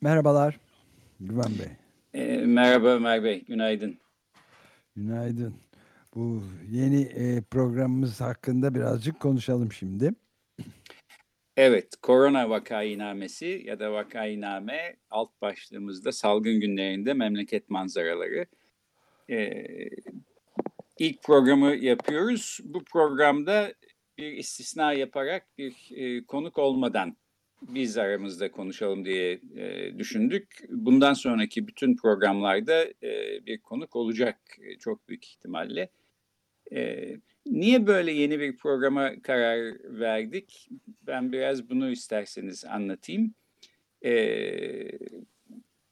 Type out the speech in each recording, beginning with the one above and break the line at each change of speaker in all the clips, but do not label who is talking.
Merhabalar Güven Bey.
E, merhaba Ömer Bey, günaydın.
Günaydın. Bu yeni e, programımız hakkında birazcık konuşalım şimdi.
Evet, korona vakainamesi ya da vakainame alt başlığımızda salgın günlerinde memleket manzaraları. Ee, ilk programı yapıyoruz. Bu programda bir istisna yaparak bir e, konuk olmadan biz aramızda konuşalım diye e, düşündük. Bundan sonraki bütün programlarda e, bir konuk olacak e, çok büyük ihtimalle. E, niye böyle yeni bir programa karar verdik? Ben biraz bunu isterseniz anlatayım. E,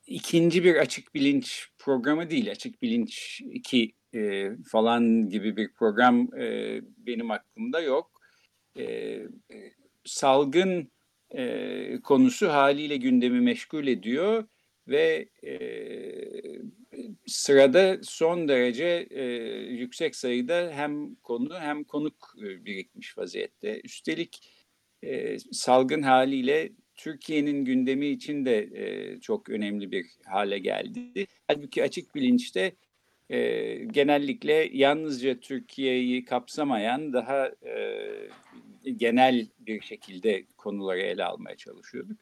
ikinci bir açık bilinç programı değil, açık bilinç iki e, falan gibi bir program e, benim aklımda yok. E, salgın e, konusu haliyle gündemi meşgul ediyor ve e, sırada son derece e, yüksek sayıda hem konu hem konuk e, birikmiş vaziyette. Üstelik e, salgın haliyle Türkiye'nin gündemi için de e, çok önemli bir hale geldi. Halbuki açık bilinçte e, genellikle yalnızca Türkiye'yi kapsamayan daha e, genel bir şekilde konuları ele almaya çalışıyorduk.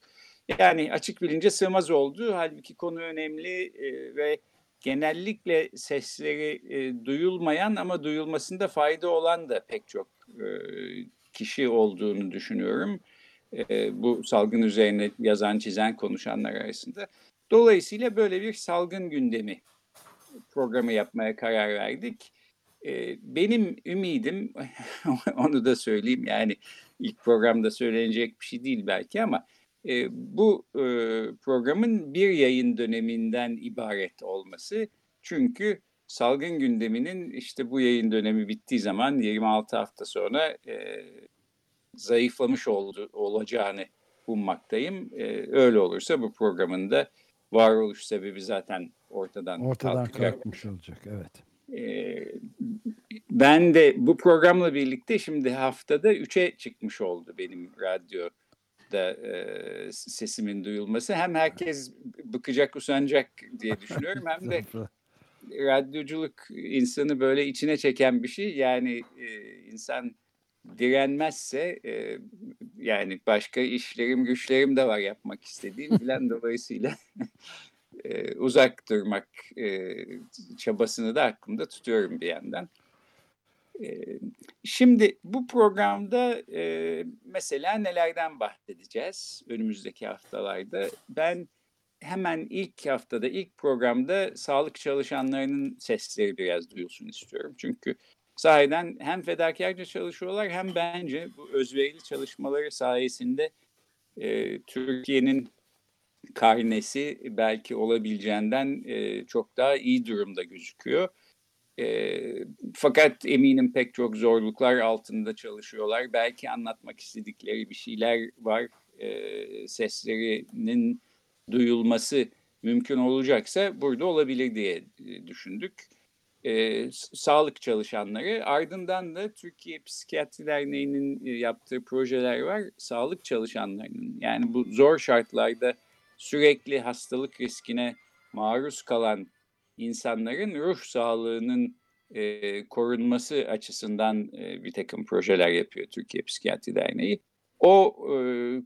Yani açık bilince sığmaz oldu. Halbuki konu önemli e, ve genellikle sesleri e, duyulmayan ama duyulmasında fayda olan da pek çok e, kişi olduğunu düşünüyorum. Bu salgın üzerine yazan, çizen, konuşanlar arasında. Dolayısıyla böyle bir salgın gündemi programı yapmaya karar verdik. Benim ümidim, onu da söyleyeyim yani ilk programda söylenecek bir şey değil belki ama e, bu e, programın bir yayın döneminden ibaret olması. Çünkü salgın gündeminin işte bu yayın dönemi bittiği zaman 26 hafta sonra e, zayıflamış oldu, olacağını ummaktayım. E, öyle olursa bu programın da varoluş sebebi zaten ortadan,
ortadan kalkmış olacak. Evet.
E, ben de bu programla birlikte şimdi haftada 3'e çıkmış oldu benim radyo da e, sesimin duyulması. Hem herkes bıkacak, usanacak diye düşünüyorum hem de radyoculuk insanı böyle içine çeken bir şey. Yani e, insan direnmezse e, yani başka işlerim, güçlerim de var yapmak istediğim falan dolayısıyla e, uzak durmak e, çabasını da aklımda tutuyorum bir yandan. Şimdi bu programda e, mesela nelerden bahsedeceğiz önümüzdeki haftalarda? Ben hemen ilk haftada, ilk programda sağlık çalışanlarının sesleri biraz duyulsun istiyorum. Çünkü sahiden hem fedakarca çalışıyorlar hem bence bu özverili çalışmaları sayesinde e, Türkiye'nin karnesi belki olabileceğinden e, çok daha iyi durumda gözüküyor. E, fakat eminim pek çok zorluklar altında çalışıyorlar. Belki anlatmak istedikleri bir şeyler var. E, seslerinin duyulması mümkün olacaksa burada olabilir diye düşündük. E, sağlık çalışanları ardından da Türkiye Psikiyatri Derneği'nin yaptığı projeler var. Sağlık çalışanlarının yani bu zor şartlarda sürekli hastalık riskine maruz kalan insanların ruh sağlığının e, korunması açısından e, bir takım projeler yapıyor Türkiye Psikiyatri Derneği. O e,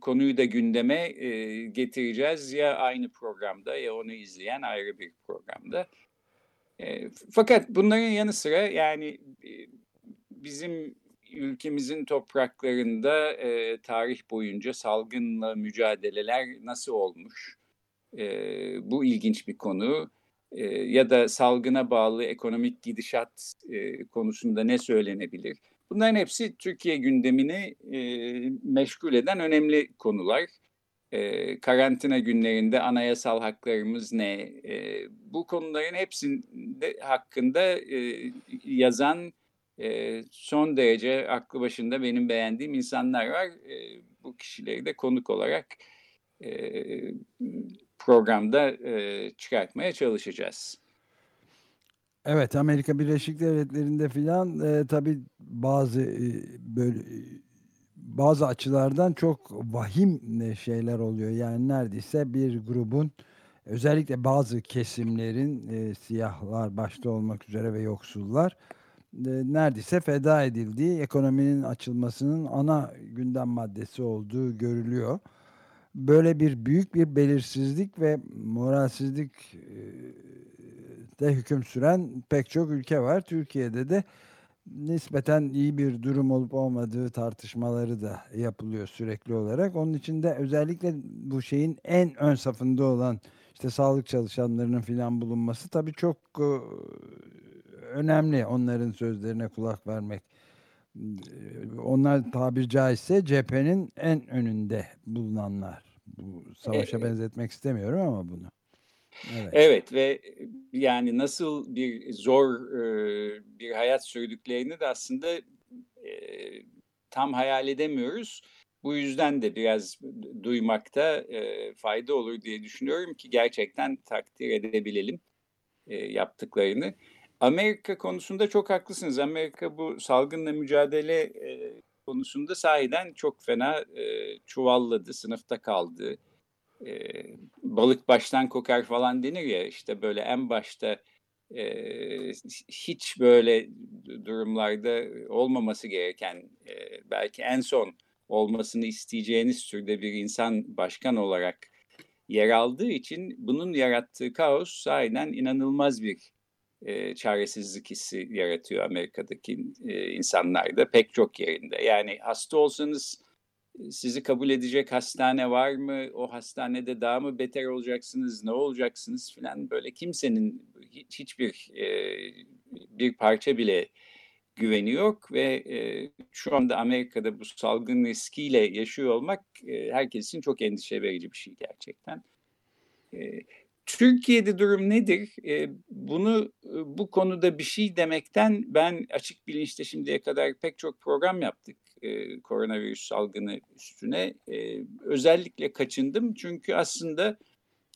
konuyu da gündeme e, getireceğiz ya aynı programda ya onu izleyen ayrı bir programda. E, fakat bunların yanı sıra yani e, bizim ülkemizin topraklarında e, tarih boyunca salgınla mücadeleler nasıl olmuş? E, bu ilginç bir konu e, ya da salgına bağlı ekonomik gidişat e, konusunda ne söylenebilir? Bunların hepsi Türkiye gündemini e, meşgul eden önemli konular. E, karantina günlerinde anayasal haklarımız ne? E, bu konuların hepsinde hakkında e, yazan e, son derece aklı başında benim beğendiğim insanlar var. E, bu kişileri de konuk olarak e, programda e, çıkartmaya çalışacağız.
Evet Amerika Birleşik Devletleri'nde filan e, tabii bazı e, böyle bazı açılardan çok vahim şeyler oluyor. Yani neredeyse bir grubun özellikle bazı kesimlerin e, siyahlar başta olmak üzere ve yoksullar neredeyse feda edildiği ekonominin açılmasının ana gündem maddesi olduğu görülüyor. Böyle bir büyük bir belirsizlik ve moralsizlik e, de hüküm süren pek çok ülke var. Türkiye'de de nispeten iyi bir durum olup olmadığı tartışmaları da yapılıyor sürekli olarak. Onun için de özellikle bu şeyin en ön safında olan işte sağlık çalışanlarının filan bulunması tabii çok e, önemli onların sözlerine kulak vermek. Onlar tabir caizse cephenin en önünde bulunanlar. Bu savaşa benzetmek istemiyorum ama bunu.
Evet. evet ve yani nasıl bir zor bir hayat sürdüklerini de aslında tam hayal edemiyoruz. Bu yüzden de biraz duymakta fayda olur diye düşünüyorum ki gerçekten takdir edebilelim yaptıklarını. Amerika konusunda çok haklısınız. Amerika bu salgınla mücadele konusunda sahiden çok fena çuvalladı, sınıfta kaldı e, balık baştan kokar falan denir ya işte böyle en başta e, hiç böyle durumlarda olmaması gereken e, belki en son olmasını isteyeceğiniz türde bir insan başkan olarak yer aldığı için bunun yarattığı kaos sahiden inanılmaz bir e, çaresizlik hissi yaratıyor Amerika'daki e, insanlarda pek çok yerinde. Yani hasta olsanız sizi kabul edecek hastane var mı? O hastanede daha mı beter olacaksınız? Ne olacaksınız filan böyle kimsenin hiç, hiçbir e, bir parça bile güveni yok ve e, şu anda Amerika'da bu salgın riskiyle yaşıyor olmak e, herkes çok endişe verici bir şey gerçekten. E, Türkiye'de durum nedir? E, bunu bu konuda bir şey demekten ben açık bilinçte şimdiye kadar pek çok program yaptık e, koronavirüs salgını üstüne e, özellikle kaçındım. Çünkü aslında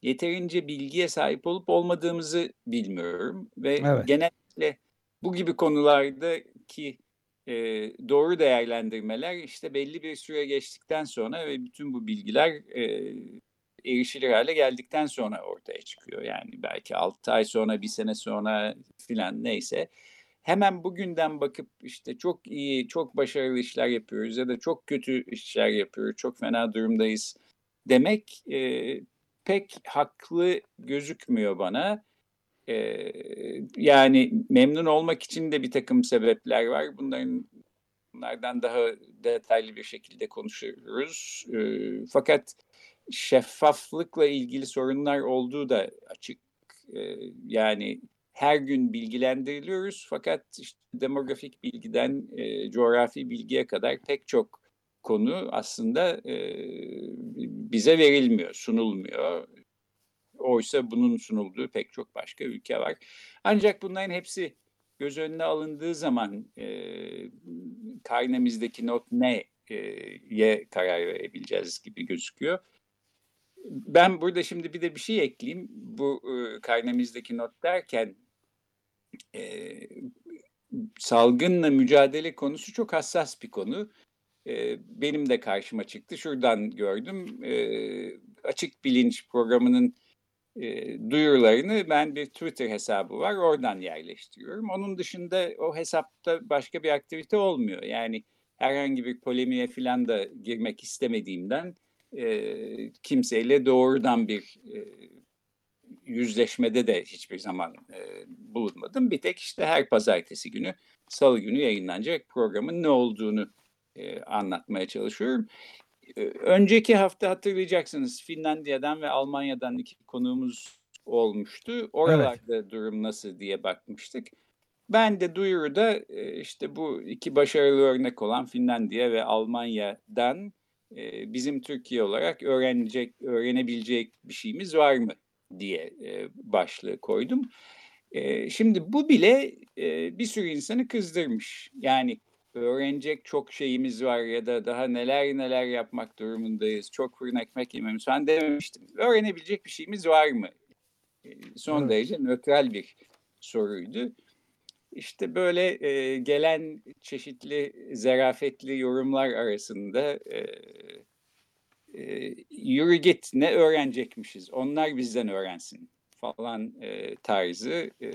yeterince bilgiye sahip olup olmadığımızı bilmiyorum. Ve evet. genellikle bu gibi konulardaki e, doğru değerlendirmeler işte belli bir süre geçtikten sonra ve bütün bu bilgiler e, erişilir hale geldikten sonra ortaya çıkıyor. Yani belki 6 ay sonra, bir sene sonra filan neyse hemen bugünden bakıp işte çok iyi, çok başarılı işler yapıyoruz ya da çok kötü işler yapıyoruz, çok fena durumdayız demek e, pek haklı gözükmüyor bana. E, yani memnun olmak için de bir takım sebepler var. Bunların bunlardan daha detaylı bir şekilde konuşuruz. E, fakat şeffaflıkla ilgili sorunlar olduğu da açık. E, yani her gün bilgilendiriliyoruz fakat işte demografik bilgiden e, coğrafi bilgiye kadar pek çok konu aslında e, bize verilmiyor, sunulmuyor. Oysa bunun sunulduğu pek çok başka ülke var. Ancak bunların hepsi göz önüne alındığı zaman e, karnemizdeki not ne e, ye karar verebileceğiz gibi gözüküyor. Ben burada şimdi bir de bir şey ekleyeyim. Bu e, karnemizdeki not derken e, salgınla mücadele konusu çok hassas bir konu. E, benim de karşıma çıktı. Şuradan gördüm. E, Açık Bilinç programının e, duyurularını ben bir Twitter hesabı var. Oradan yerleştiriyorum. Onun dışında o hesapta başka bir aktivite olmuyor. Yani herhangi bir polemiğe falan da girmek istemediğimden e, kimseyle doğrudan bir e, yüzleşmede de hiçbir zaman e, bulunmadım. Bir tek işte her pazartesi günü, salı günü yayınlanacak programın ne olduğunu e, anlatmaya çalışıyorum. E, önceki hafta hatırlayacaksınız Finlandiya'dan ve Almanya'dan iki konuğumuz olmuştu. Oralarda evet. durum nasıl diye bakmıştık. Ben de duyuruda e, işte bu iki başarılı örnek olan Finlandiya ve Almanya'dan e, bizim Türkiye olarak öğrenecek, öğrenebilecek bir şeyimiz var mı diye e, başlığı koydum. Şimdi bu bile bir sürü insanı kızdırmış. Yani öğrenecek çok şeyimiz var ya da daha neler neler yapmak durumundayız. Çok fırın ekmek yememiz falan dememiştim. Öğrenebilecek bir şeyimiz var mı? Son evet. derece nötral bir soruydu. İşte böyle e, gelen çeşitli zarafetli yorumlar arasında e, e, yürü git ne öğrenecekmişiz onlar bizden öğrensin falan e, tarzı e,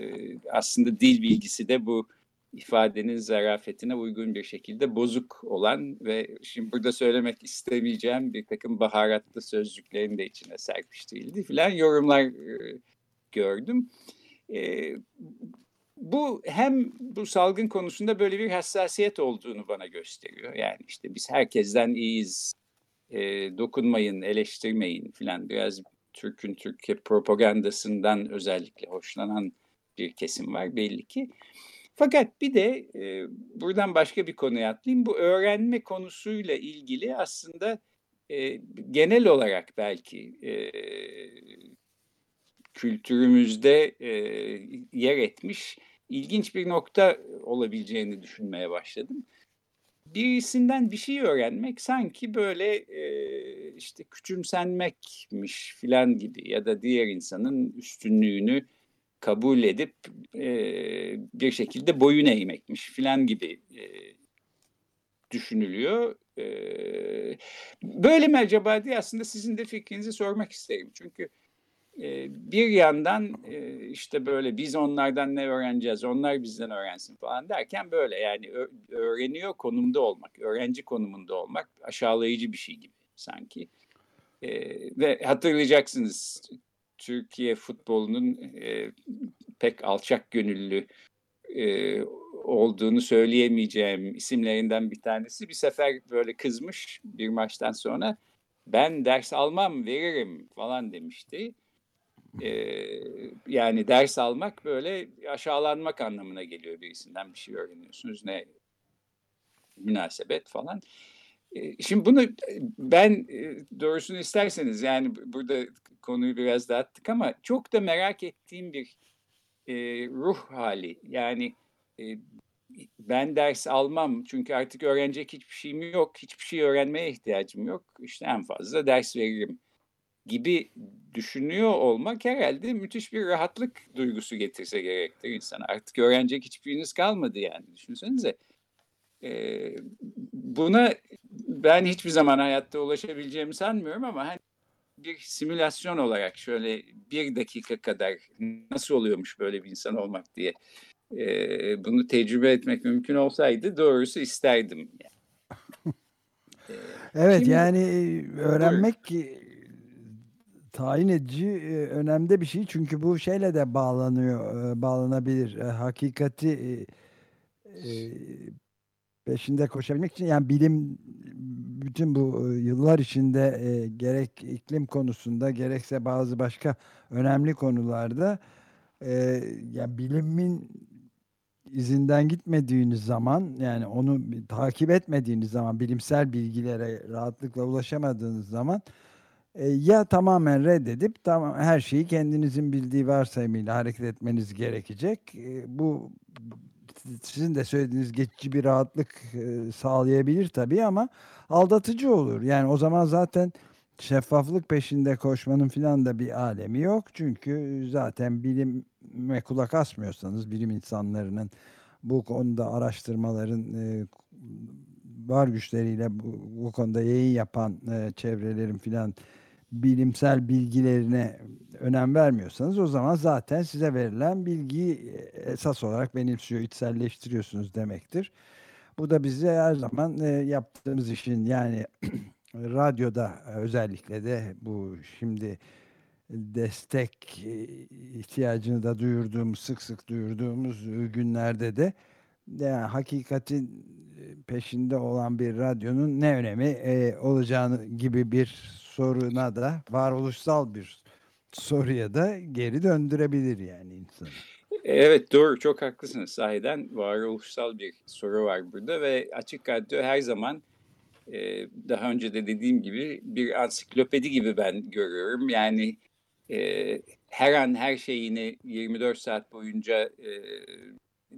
aslında dil bilgisi de bu ifadenin zarafetine uygun bir şekilde bozuk olan ve şimdi burada söylemek istemeyeceğim bir takım baharatlı sözcüklerin de içine serpiştirildi filan yorumlar e, gördüm. E, bu hem bu salgın konusunda böyle bir hassasiyet olduğunu bana gösteriyor. Yani işte biz herkesten iyiyiz, e, dokunmayın, eleştirmeyin filan biraz Türk'ün Türkiye propagandasından özellikle hoşlanan bir kesim var belli ki. Fakat bir de e, buradan başka bir konuya atlayayım. Bu öğrenme konusuyla ilgili aslında e, genel olarak belki e, kültürümüzde e, yer etmiş ilginç bir nokta olabileceğini düşünmeye başladım. Birisinden bir şey öğrenmek sanki böyle e, işte küçümsenmekmiş filan gibi ya da diğer insanın üstünlüğünü kabul edip e, bir şekilde boyun eğmekmiş filan gibi e, düşünülüyor. E, böyle mi acaba diye aslında sizin de fikrinizi sormak isterim. Çünkü bir yandan işte böyle biz onlardan ne öğreneceğiz, onlar bizden öğrensin falan derken böyle yani öğreniyor konumda olmak, öğrenci konumunda olmak aşağılayıcı bir şey gibi sanki. Ve hatırlayacaksınız Türkiye futbolunun pek alçak gönüllü olduğunu söyleyemeyeceğim isimlerinden bir tanesi bir sefer böyle kızmış bir maçtan sonra ben ders almam veririm falan demişti. Ee, yani ders almak böyle aşağılanmak anlamına geliyor birisinden bir şey öğreniyorsunuz ne münasebet falan. Ee, şimdi bunu ben doğrusunu isterseniz yani burada konuyu biraz dağıttık ama çok da merak ettiğim bir e, ruh hali. Yani e, ben ders almam çünkü artık öğrenecek hiçbir şeyim yok, hiçbir şey öğrenmeye ihtiyacım yok. İşte en fazla ders veririm gibi düşünüyor olmak herhalde müthiş bir rahatlık duygusu getirse gerektir insana. Artık öğrenecek hiçbiriniz kalmadı yani düşünsenize. Ee, buna ben hiçbir zaman hayatta ulaşabileceğimi sanmıyorum ama hani bir simülasyon olarak şöyle bir dakika kadar nasıl oluyormuş böyle bir insan olmak diye e, bunu tecrübe etmek mümkün olsaydı doğrusu isterdim. Yani.
Ee, evet Şimdi, yani öğrenmek buyurun tayin edici önemli bir şey. Çünkü bu şeyle de bağlanıyor bağlanabilir. Hakikati peşinde koşabilmek için yani bilim bütün bu yıllar içinde gerek iklim konusunda gerekse bazı başka önemli konularda yani bilimin izinden gitmediğiniz zaman yani onu takip etmediğiniz zaman bilimsel bilgilere rahatlıkla ulaşamadığınız zaman e, ya tamamen reddedip tamam her şeyi kendinizin bildiği varsayımıyla hareket etmeniz gerekecek. E, bu sizin de söylediğiniz geçici bir rahatlık e, sağlayabilir tabii ama aldatıcı olur. Yani o zaman zaten şeffaflık peşinde koşmanın filan da bir alemi yok. Çünkü zaten bilime kulak asmıyorsanız bilim insanlarının bu konuda araştırmaların var güçleriyle bu, bu konuda yayın yapan çevrelerin filan bilimsel bilgilerine önem vermiyorsanız o zaman zaten size verilen bilgiyi e, esas olarak benimsiyor, içselleştiriyorsunuz demektir. Bu da bize her zaman e, yaptığımız işin yani radyoda özellikle de bu şimdi destek e, ihtiyacını da duyurduğumuz, sık sık duyurduğumuz günlerde de yani hakikatin peşinde olan bir radyonun ne önemi e, olacağını gibi bir soruna da varoluşsal bir soruya da geri döndürebilir yani insanı.
Evet doğru çok haklısınız. Sahiden varoluşsal bir soru var burada ve Açık Radyo her zaman e, daha önce de dediğim gibi bir ansiklopedi gibi ben görüyorum. Yani e, her an her şeyini 24 saat boyunca e,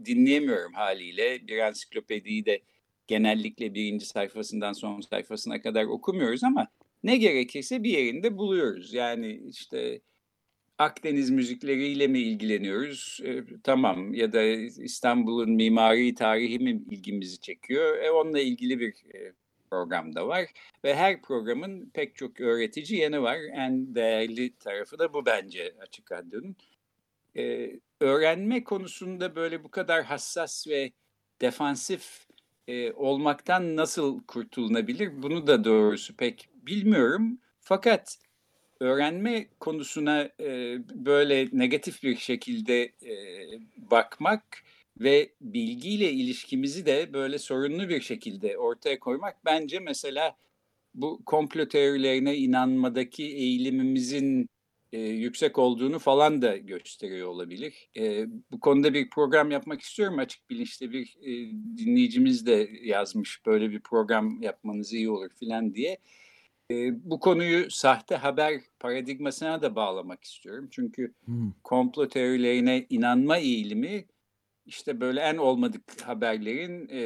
dinleyemiyorum haliyle. Bir ansiklopediyi de genellikle birinci sayfasından son sayfasına kadar okumuyoruz ama ne gerekirse bir yerinde buluyoruz. Yani işte Akdeniz müzikleriyle mi ilgileniyoruz? E, tamam ya da İstanbul'un mimari tarihi mi ilgimizi çekiyor? E, onunla ilgili bir e, program da var ve her programın pek çok öğretici yanı var. En değerli tarafı da bu bence Açık Radyo'nun. E, öğrenme konusunda böyle bu kadar hassas ve defansif e, olmaktan nasıl kurtulunabilir? Bunu da doğrusu pek bilmiyorum. Fakat öğrenme konusuna e, böyle negatif bir şekilde e, bakmak ve bilgiyle ilişkimizi de böyle sorunlu bir şekilde ortaya koymak bence mesela bu komplo teorilerine inanmadaki eğilimimizin e, yüksek olduğunu falan da gösteriyor olabilir. E, bu konuda bir program yapmak istiyorum. Açık bilinçli bir e, dinleyicimiz de yazmış böyle bir program yapmanız iyi olur filan diye. E, bu konuyu sahte haber paradigmasına da bağlamak istiyorum. Çünkü hmm. komplo teorilerine inanma eğilimi işte böyle en olmadık haberlerin e,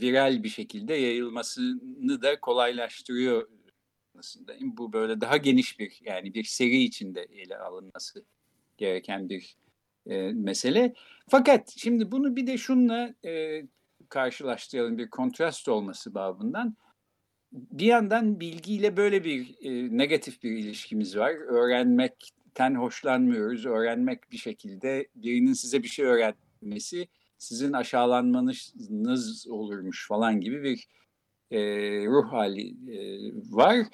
viral bir şekilde yayılmasını da kolaylaştırıyor aslında. Bu böyle daha geniş bir yani bir seri içinde ele alınması gereken bir e, mesele. Fakat şimdi bunu bir de şunla e, karşılaştıralım bir kontrast olması babından. Bir yandan bilgiyle böyle bir e, negatif bir ilişkimiz var. Öğrenmekten hoşlanmıyoruz. Öğrenmek bir şekilde birinin size bir şey öğretmesi sizin aşağılanmanız olurmuş falan gibi bir e, ruh hali e, var.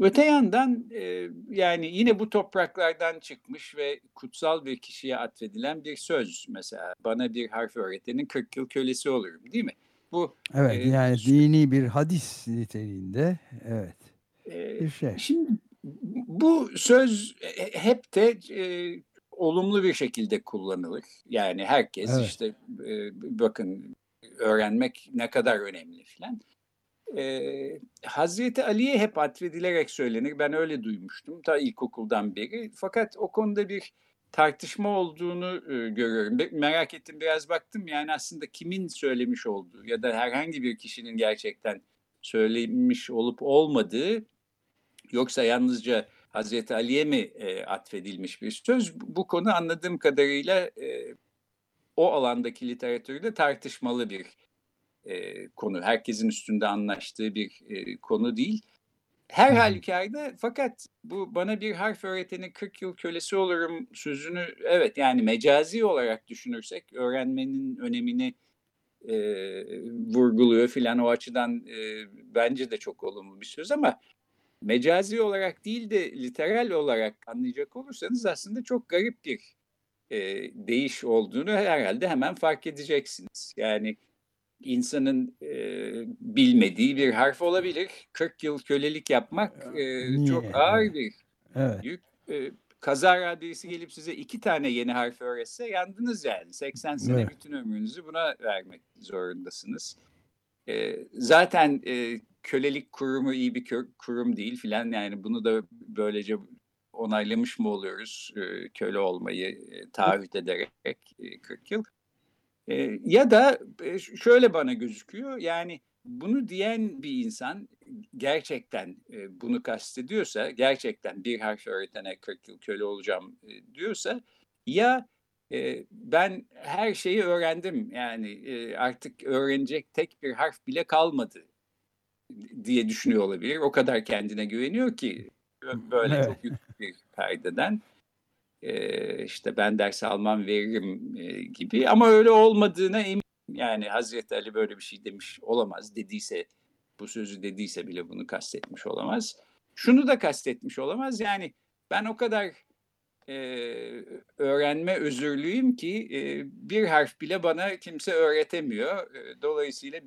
Öte yandan e, yani yine bu topraklardan çıkmış ve kutsal bir kişiye atfedilen bir söz mesela bana bir harf öğretenin 40 yıl kölesi olurum değil mi?
Bu Evet e, yani dini bir hadis niteliğinde evet
e, bir şey. Şimdi bu söz hep de e, olumlu bir şekilde kullanılır. Yani herkes evet. işte e, bakın öğrenmek ne kadar önemli filan. Ee, Hazreti Ali'ye hep atfedilerek söylenir. Ben öyle duymuştum ta ilkokuldan beri. Fakat o konuda bir tartışma olduğunu görüyorum. Merak ettim biraz baktım yani aslında kimin söylemiş olduğu ya da herhangi bir kişinin gerçekten söylemiş olup olmadığı yoksa yalnızca Hazreti Ali'ye mi atfedilmiş bir söz? Bu konu anladığım kadarıyla o alandaki literatürde tartışmalı bir konu. Herkesin üstünde anlaştığı bir konu değil. Her halükarda fakat bu bana bir harf öğretenin 40 yıl kölesi olurum sözünü evet yani mecazi olarak düşünürsek öğrenmenin önemini e, vurguluyor filan o açıdan e, bence de çok olumlu bir söz ama mecazi olarak değil de literal olarak anlayacak olursanız aslında çok garip bir e, değiş olduğunu herhalde hemen fark edeceksiniz. Yani insanın e, bilmediği bir harf olabilir. 40 yıl kölelik yapmak e, çok ağır bir evet. yük. E, kaza radyesi gelip size iki tane yeni harf öğretse yandınız yani. 80 sene evet. bütün ömrünüzü buna vermek zorundasınız. E, zaten e, kölelik kurumu iyi bir kurum değil filan yani bunu da böylece onaylamış mı oluyoruz e, köle olmayı e, taahhüt ederek e, 40 yıl. E, ya da e, şöyle bana gözüküyor yani bunu diyen bir insan gerçekten e, bunu kastediyorsa gerçekten bir harf öğretene 40 yıl köle olacağım e, diyorsa ya e, ben her şeyi öğrendim yani e, artık öğrenecek tek bir harf bile kalmadı diye düşünüyor olabilir. O kadar kendine güveniyor ki böyle evet. çok yüksek bir perdeden e, işte ben ders almam veririm gibi ama öyle olmadığına emin yani Hazreti Ali böyle bir şey demiş olamaz dediyse bu sözü dediyse bile bunu kastetmiş olamaz. Şunu da kastetmiş olamaz yani ben o kadar e, öğrenme özürlüyüm ki e, bir harf bile bana kimse öğretemiyor. Dolayısıyla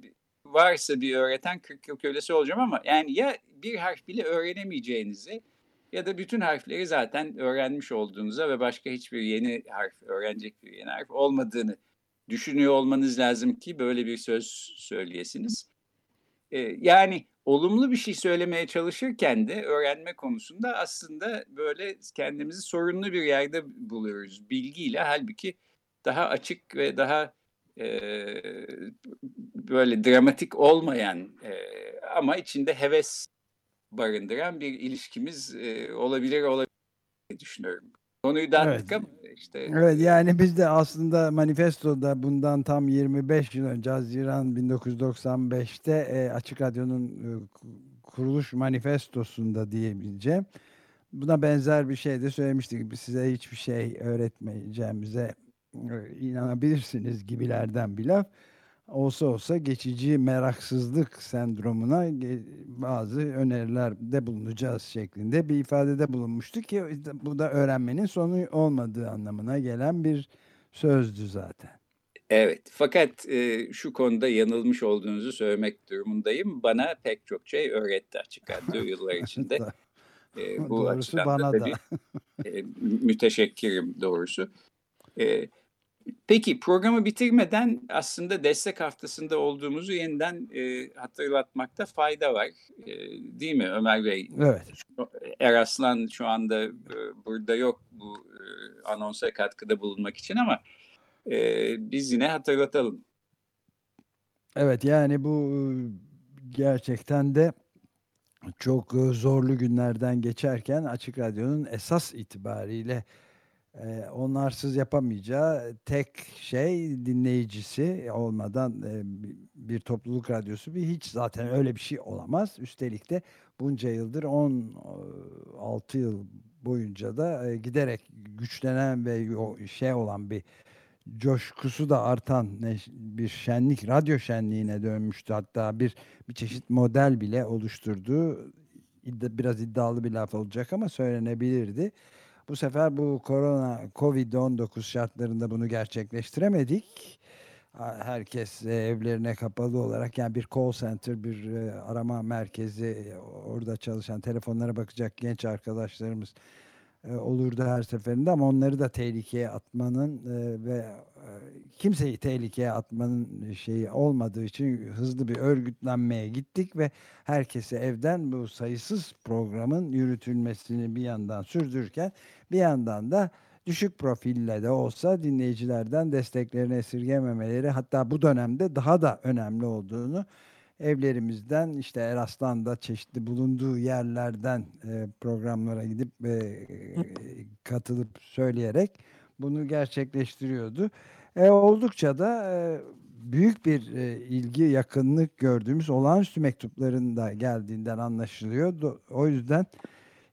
varsa bir öğreten 40 yıl kölesi olacağım ama yani ya bir harf bile öğrenemeyeceğinizi ya da bütün harfleri zaten öğrenmiş olduğunuza ve başka hiçbir yeni harf öğrenecek bir yeni harf olmadığını düşünüyor olmanız lazım ki böyle bir söz söyleyesiniz. Ee, yani olumlu bir şey söylemeye çalışırken de öğrenme konusunda aslında böyle kendimizi sorunlu bir yerde buluyoruz bilgiyle. Halbuki daha açık ve daha e, böyle dramatik olmayan e, ama içinde heves barındıran bir ilişkimiz e, olabilir olabilir düşünüyorum. Konuyu dağıttık evet. ama işte.
Evet yani biz de aslında manifestoda bundan tam 25 yıl önce Haziran 1995'te e, Açık Radyo'nun e, kuruluş manifestosunda diyebileceğim. Buna benzer bir şey de söylemiştik. Size hiçbir şey öğretmeyeceğimize e, inanabilirsiniz gibilerden bir laf olsa olsa geçici meraksızlık sendromuna bazı önerilerde bulunacağız şeklinde bir ifadede bulunmuştu ki bu da öğrenmenin sonu olmadığı anlamına gelen bir sözdü zaten.
Evet fakat e, şu konuda yanılmış olduğunuzu söylemek durumundayım. Bana pek çok şey öğretti açık radyo yıllar içinde.
e, bu doğrusu bana da. Bir,
e, müteşekkirim doğrusu. E, Peki programı bitirmeden aslında destek haftasında olduğumuzu yeniden e, hatırlatmakta fayda var. E, değil mi Ömer Bey?
Evet.
Eraslan şu anda e, burada yok bu e, anonsa katkıda bulunmak için ama e, biz yine hatırlatalım.
Evet yani bu gerçekten de çok zorlu günlerden geçerken Açık Radyo'nun esas itibariyle onlarsız yapamayacağı tek şey dinleyicisi olmadan bir topluluk radyosu bir hiç zaten öyle bir şey olamaz. Üstelik de bunca yıldır 16 yıl boyunca da giderek güçlenen ve şey olan bir coşkusu da artan bir şenlik, radyo şenliğine dönmüştü. Hatta bir bir çeşit model bile oluşturduğu biraz iddialı bir laf olacak ama söylenebilirdi bu sefer bu korona Covid-19 şartlarında bunu gerçekleştiremedik. Herkes e, evlerine kapalı olarak yani bir call center, bir e, arama merkezi, e, orada çalışan telefonlara bakacak genç arkadaşlarımız olurdu her seferinde ama onları da tehlikeye atmanın ve kimseyi tehlikeye atmanın şeyi olmadığı için hızlı bir örgütlenmeye gittik ve herkese evden bu sayısız programın yürütülmesini bir yandan sürdürürken bir yandan da düşük profille de olsa dinleyicilerden desteklerini esirgememeleri hatta bu dönemde daha da önemli olduğunu evlerimizden işte Eraslan'da çeşitli bulunduğu yerlerden e, programlara gidip e, katılıp söyleyerek bunu gerçekleştiriyordu. E, oldukça da e, büyük bir e, ilgi, yakınlık gördüğümüz olağanüstü mektupların da geldiğinden anlaşılıyor. O yüzden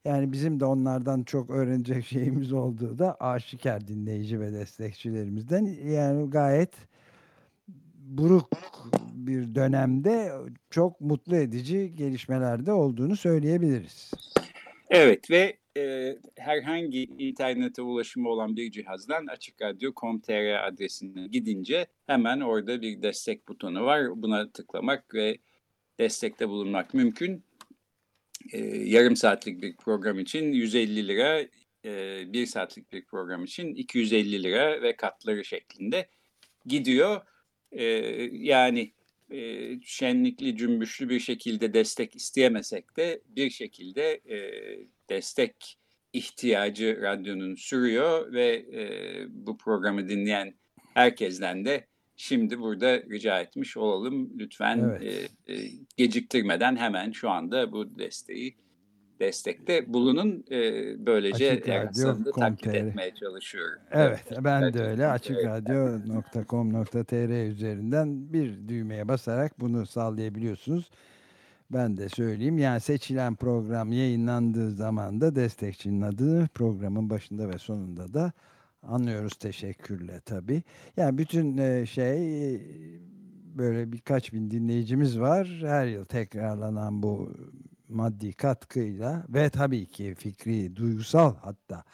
yani bizim de onlardan çok öğrenecek şeyimiz olduğu da aşikar dinleyici ve destekçilerimizden. Yani gayet buruk bir dönemde çok mutlu edici gelişmelerde olduğunu söyleyebiliriz.
Evet ve e, herhangi internete ulaşımı olan bir cihazdan Açık adresine gidince hemen orada bir destek butonu var. Buna tıklamak ve destekte bulunmak mümkün. E, yarım saatlik bir program için 150 lira, e, bir saatlik bir program için 250 lira ve katları şeklinde gidiyor. E, yani e, şenlikli, cümbüşlü bir şekilde destek isteyemesek de bir şekilde e, destek ihtiyacı radyonun sürüyor ve e, bu programı dinleyen herkesten de şimdi burada rica etmiş olalım. Lütfen evet. e, e, geciktirmeden hemen şu anda bu desteği destekte bulunun. E, böylece Erksan'ı takip etmeye çalışıyorum.
Evet, evet ben de öyle. Açıkradyo.com.tr üzerinden bir düğmeye basarak bunu sağlayabiliyorsunuz. Ben de söyleyeyim. Yani seçilen program yayınlandığı zaman da destekçinin adını programın başında ve sonunda da anlıyoruz teşekkürle tabii. Yani bütün şey böyle birkaç bin dinleyicimiz var. Her yıl tekrarlanan bu maddi katkıyla ve tabii ki fikri, duygusal hatta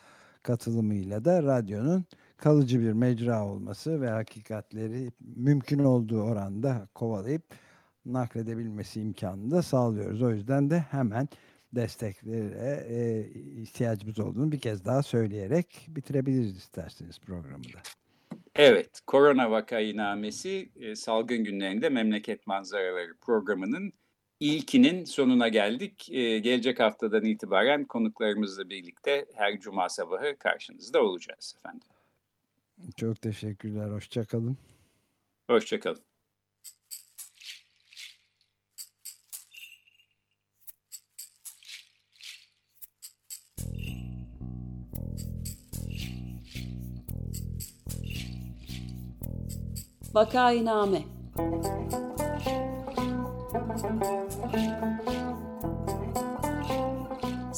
katılımıyla da radyonun kalıcı bir mecra olması ve hakikatleri mümkün olduğu oranda kovalayıp nakledebilmesi imkanını da sağlıyoruz. O yüzden de hemen desteklere e, ihtiyacımız olduğunu bir kez daha söyleyerek bitirebiliriz isterseniz programı da.
Evet, Korona Vakainamesi e, salgın günlerinde memleket manzaraları programının ilkinin sonuna geldik. E, gelecek haftadan itibaren konuklarımızla birlikte her cuma sabahı karşınızda olacağız efendim.
Çok teşekkürler, hoşçakalın.
Hoşçakalın.
Vakainame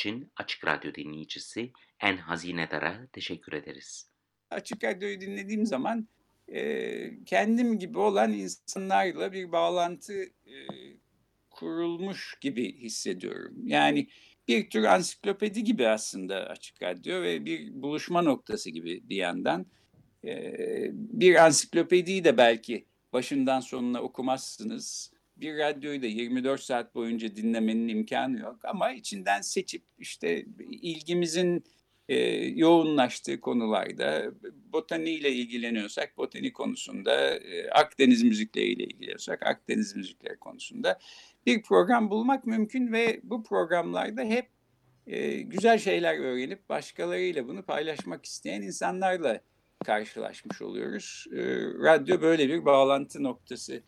için Açık Radyo dinleyicisi En Hazinedar'a teşekkür ederiz.
Açık Radyo'yu dinlediğim zaman e, kendim gibi olan insanlarla bir bağlantı e, kurulmuş gibi hissediyorum. Yani bir tür ansiklopedi gibi aslında Açık Radyo ve bir buluşma noktası gibi bir yandan. E, bir ansiklopediyi de belki başından sonuna okumazsınız bir radyoyu da 24 saat boyunca dinlemenin imkanı yok ama içinden seçip işte ilgimizin e, yoğunlaştığı konularda botaniyle ilgileniyorsak botani konusunda e, Akdeniz müzikleriyle ilgileniyorsak Akdeniz müzikleri konusunda bir program bulmak mümkün ve bu programlarda hep e, güzel şeyler öğrenip başkalarıyla bunu paylaşmak isteyen insanlarla karşılaşmış oluyoruz. E, radyo böyle bir bağlantı noktası